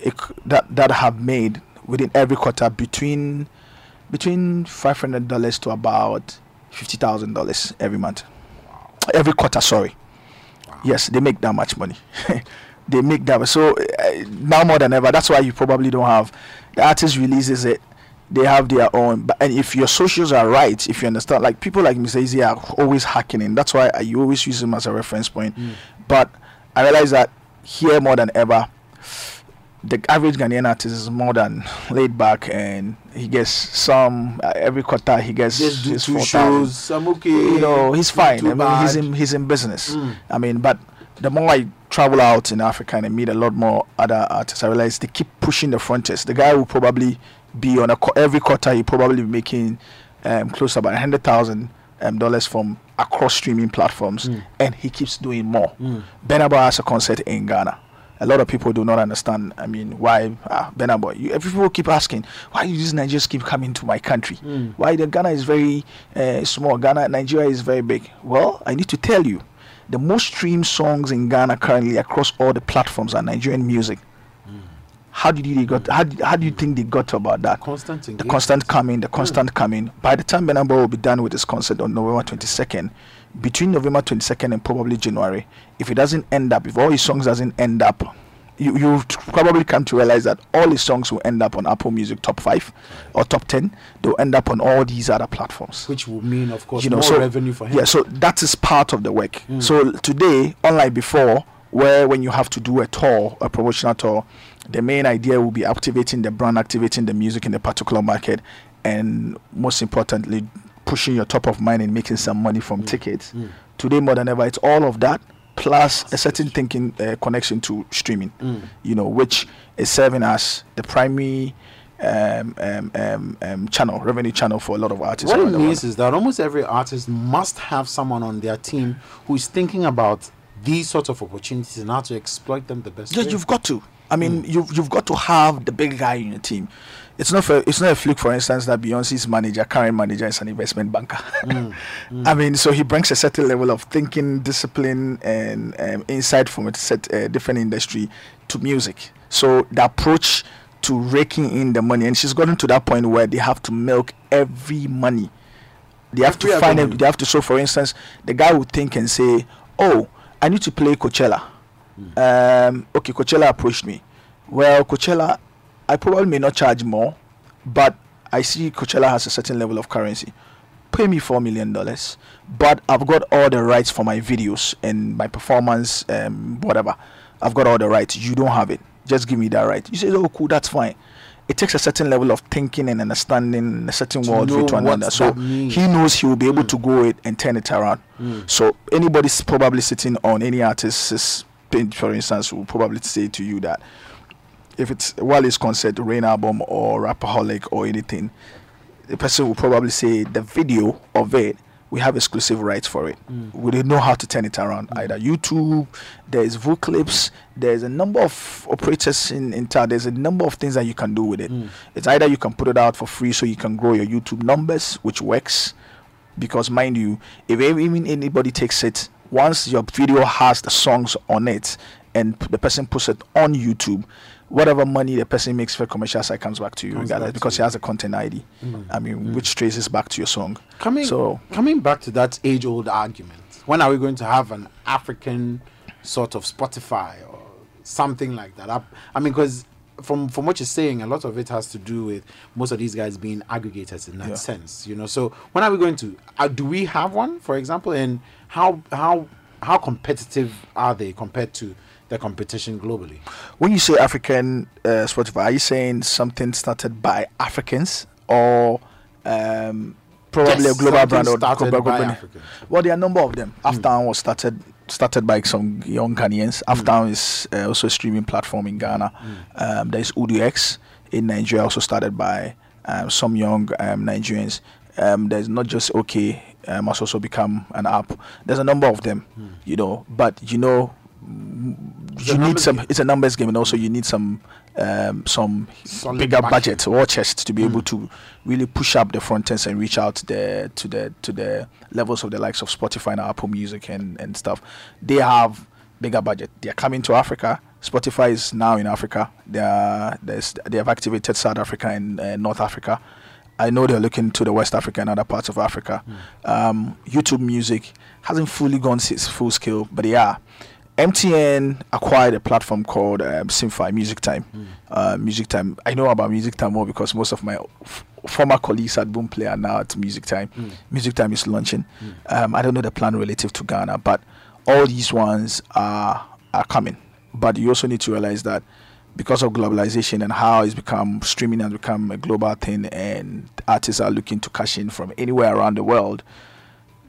it, that that have made within every quarter between between five hundred dollars to about fifty thousand dollars every month. Every quarter, sorry. Yes, they make that much money. they make that. So uh, now more than ever, that's why you probably don't have the artist releases it. They have their own, but and if your socials are right, if you understand, like people like Mr. Eazi are always hacking in. That's why I you always use him as a reference point. But I realize that here more than ever, the average Ghanaian artist is more than laid back, and he gets some uh, every quarter. He gets Just do his two 4,000 shows. I'm okay. you know he's fine i mean he's in he's in business i mean but the more i travel out in africa and I meet a lot more other artists i realize they keep pushing the frontiers the guy will probably be on a every quarter he probably be making um, close to about a hundred thousand um, dollars from across streaming platforms and he keeps doing more Burna Boy has a concert in ghana a lot of people do not understand. I mean, why ah, Burna Boy? You, every people keep asking, why do these Nigerians keep coming to my country? Why the Ghana is very uh, small? Ghana, Nigeria is very big. Well, I need to tell you, the most streamed songs in Ghana currently across all the platforms are Nigerian music. How did they got? How, did- how do you think they got about that? constant the engagement. constant coming, the constant coming. By the time Burna Boy will be done with his concert on November 22nd, between November 22nd and probably January, if it doesn't end up, if all his songs doesn't end up, you you probably come to realize that all his songs will end up on Apple Music top five or top ten. They'll end up on all these other platforms which will mean, of course, you know, more so revenue for him. Mm. Yeah, so that is part of the work. So today, unlike before, where when you have to do a tour, a promotional tour, the main idea will be activating the brand, activating the music in the particular market, and most importantly, pushing your top of mind and making some money Mm. from tickets. Today, more than ever, it's all of that plus a certain thinking uh, connection to streaming. Mm. You know, which is serving as the primary. Um, um, um, um, channel revenue channel for a lot of artists. What it world. means is that almost every artist must have someone on their team who is thinking about these sorts of opportunities and how to exploit them the best Yeah, way. you've got to. I mean, you've you've got to have the big guy in your team. It's not for, it's not a fluke, for instance, that Beyonce's manager, current manager, is an investment banker. I mean, so he brings a certain level of thinking, discipline, and um, insight from a set uh, different industry to music. So the approach to raking in the money, and she's gotten to that point where they have to milk every money. They have Every to find it. They have to. So, for instance, the guy would think and say, "Oh, I need to play Coachella." um, okay, Coachella approached me. Well, Coachella, I probably may not charge more, but I see Coachella has a certain level of currency. Pay me four million dollars, but I've got all the rights for my videos and my performance, um, whatever. I've got all the rights. You don't have it. Just give me that right. You say, oh, cool, that's fine. It takes a certain level of thinking and understanding a certain To world view to another. So he knows he will be able to go it and turn it around. So anybody's probably sitting on any artist's page, for instance, will probably say to you that if it's while it's concert, rain album or Rapperholic or anything, the person will probably say the video of it we have exclusive rights for it. Mm. We don't know how to turn it around. Mm. Either YouTube, there's Voclips, there's a number of operators in, in town. There's a number of things that you can do with it. Mm. It's either you can put it out for free so you can grow your YouTube numbers, which works. Because mind you, if even anybody takes it, once your video has the songs on it and the person puts it on YouTube, whatever money the person makes for commercial side comes back to you, Comes regardless, because he has a content ID. I mean, which traces back to your song. Coming So- coming back to that age old argument, when are we going to have an African sort of Spotify or something like that? I, I mean, because from from what you're saying, a lot of it has to do with most of these guys being aggregators in that Yeah. sense, you know. So when are we going to? Uh, do we have one, for example, and how how how competitive are they compared to the competition globally? When you say African uh, Spotify, are you saying something started by Africans or um, probably Yes, a global brand or global by company? Africans. Well, there are a number of them. Aftown was started started by some young Ghanaians. Aftown is uh, also a streaming platform in Ghana. Um, there's uduX in Nigeria, also started by um, some young um, Nigerians. Um, there's NotJustOk, um, has also become an app. There's a number of them, you know. But you know, you need some. game. It's a numbers game, and also you need some um, some Solid bigger backing. budget or chest to be able to really push up the front ends and reach out to the to the to the levels of the likes of Spotify and Apple Music and and stuff. They have bigger budget. They are coming to Africa. Spotify is now in Africa. They are there's, they have activated South Africa and uh, North Africa. I know they're looking to the West Africa and other parts of Africa. Um, YouTube Music hasn't fully gone to its full scale, but they are. MTN acquired a platform called um, Simfy Music Time. Uh, Music Time. I know about Music Time more because most of my f- former colleagues at Boomplay are now at Music Time. Music Time is launching. Um, I don't know the plan relative to Ghana, but all these ones are are coming. But you also need to realize that because of globalization and how it's become streaming has become a global thing, and artists are looking to cash in from anywhere around the world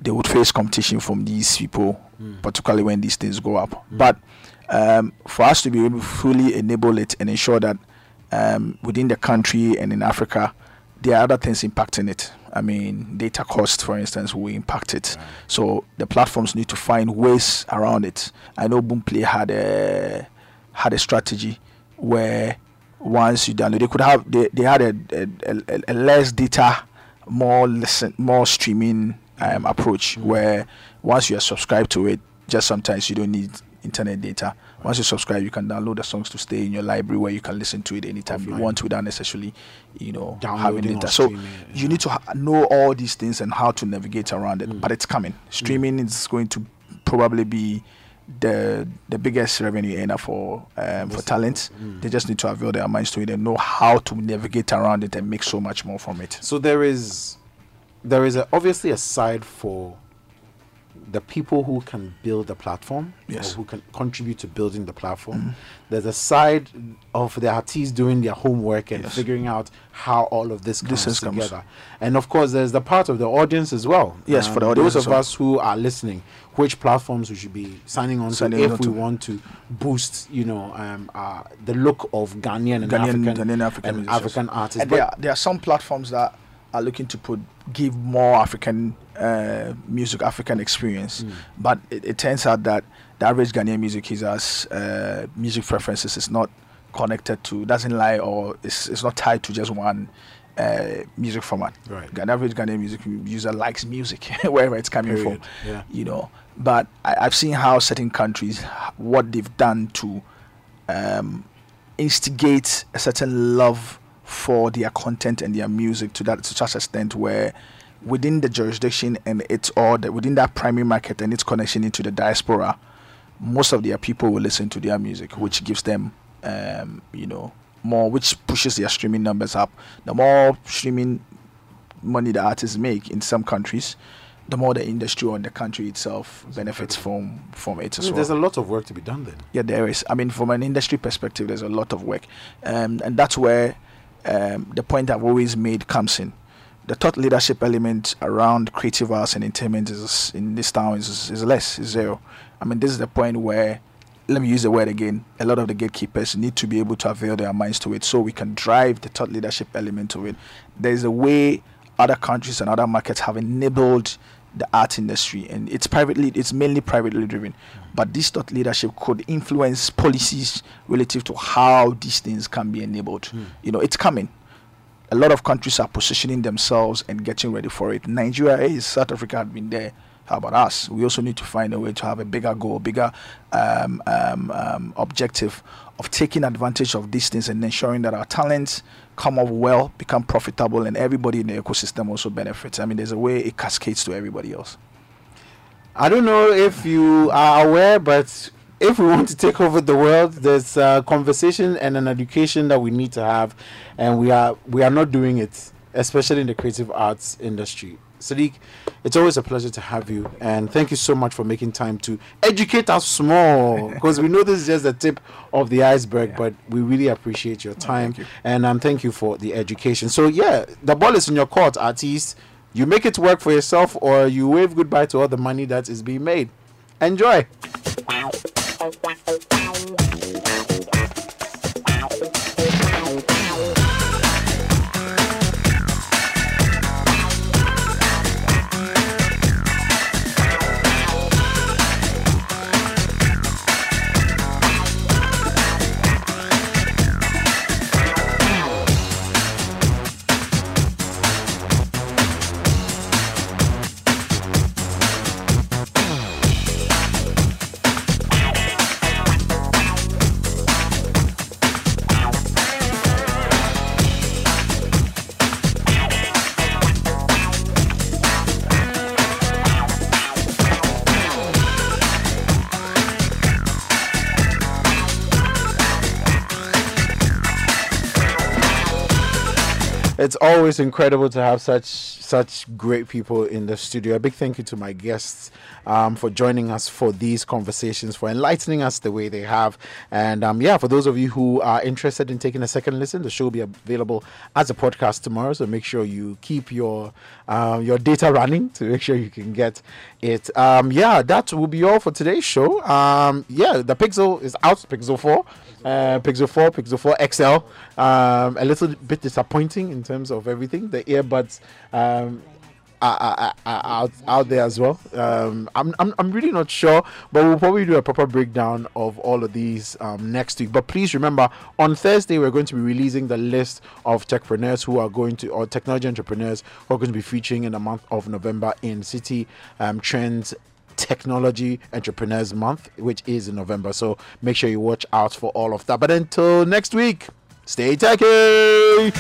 they would face competition from these people, particularly when these things go up. But um, for us to be able to fully enable it and ensure that um, within the country and in Africa, there are other things impacting it. I mean, data cost, for instance, will impact it. So the platforms need to find ways around it. I know Boomplay had a had a strategy where once you download, they could have they, they had a, a, a, a less data, more listen, more streaming um, approach where once you are subscribed to it, just sometimes you don't need internet data. Once you subscribe, you can download the songs to stay in your library where you can listen to it anytime you want without necessarily, you know, having Downloading data. So you need to ha- know all these things and how to navigate around it. Mm. But it's coming. Mm. Streaming is going to probably be the the biggest revenue earner for um, for talent. Mm. They just need to avail their minds to it and know how to navigate around it and make so much more from it. So there is, there is a, obviously a side for the people who can build the platform, Yes. or who can contribute to building the platform. There's a side of the artists doing their homework and Yes. figuring out how all of this comes This is- comes. together. And of course, there's the part of the audience as well. Yes, for the audience Those of well. us who are listening, which platforms we should be signing on Signing to if on we to. want to boost, you know, um, uh, the look of Ghanaian and Ghanaian, African, Ghanaian African, and. African artists. And there, are, there are some platforms that are looking to put give more African uh, music, African experience. Hmm. But it, it turns out that the average Ghanaian music user's uh, music preferences is not connected to, doesn't lie, or it's, it's not tied to just one uh, music format. Right. An average Ghanaian music user likes music wherever it's coming Period. from. Yeah. You know, but I, I've seen how certain countries what they've done to um, instigate a certain love for their content and their music to that to such extent where within the jurisdiction and it's all that within that primary market and its connection into the diaspora, most of their people will listen to their music, which gives them um, you know more which pushes their streaming numbers up. The more streaming money the artists make in some countries, the more the industry or the country itself benefits from from it as well. there's a lot of work to be done then. Yeah, there is. I mean, from an industry perspective, there's a lot of work, um, and that's where um, the point I've always made comes in. The thought leadership element around creative arts and entertainment is in this town is, is less, is zero. I mean, this is the point where, let me use the word again. A lot of the gatekeepers need to be able to avail their minds to it, so we can drive the thought leadership element to it. There's a way other countries and other markets have enabled the art industry and it's privately it's mainly privately driven but this thought leadership could influence policies relative to how these things can be enabled hmm. you know it's coming a lot of countries are positioning themselves and getting ready for it. Nigeria is south africa had been there. How about us? We also need to find a way to have a bigger goal bigger um, um, um, objective of taking advantage of these things and ensuring that our talents come up well become profitable and everybody in the ecosystem also benefits. I mean there's a way it cascades to everybody else. I don't know if you are aware, but if we want to take over the world, there's a conversation and an education that we need to have, and we are we are not doing it, especially in the creative arts industry. Sadiq, it's always a pleasure to have you, and thank you so much for making time to educate us small, because we know this is just the tip of the iceberg, but we really appreciate your time, you. and um, thank you for the education. So yeah, the ball is in your court, artist. You make it work for yourself, or you wave goodbye to all the money that is being made. Enjoy wow, wow, wow. It's always incredible to have such such great people in the studio. A big thank you to my guests um, for joining us for these conversations, for enlightening us the way they have. And um, yeah, for those of you who are interested in taking a second listen, the show will be available as a podcast tomorrow. So make sure you keep your uh, your data running to make sure you can get it. Um, yeah, that will be all for today's show. Um, yeah, the Pixel is out, Pixel 4 uh, Pixel 4, Pixel 4 XL. Um, a little bit disappointing in terms of everything. The earbuds um, are, are, are out, out there as well. Um, I'm, I'm, I'm really not sure, but we'll probably do a proper breakdown of all of these um, next week. But please remember, on Thursday, we're going to be releasing the list of techpreneurs who are going to, or technology entrepreneurs who are going to be featuring in the month of November in Citi um, Trends Technology Entrepreneurs Month, which is in November. So make sure you watch out for all of that. But until next week, stay techy.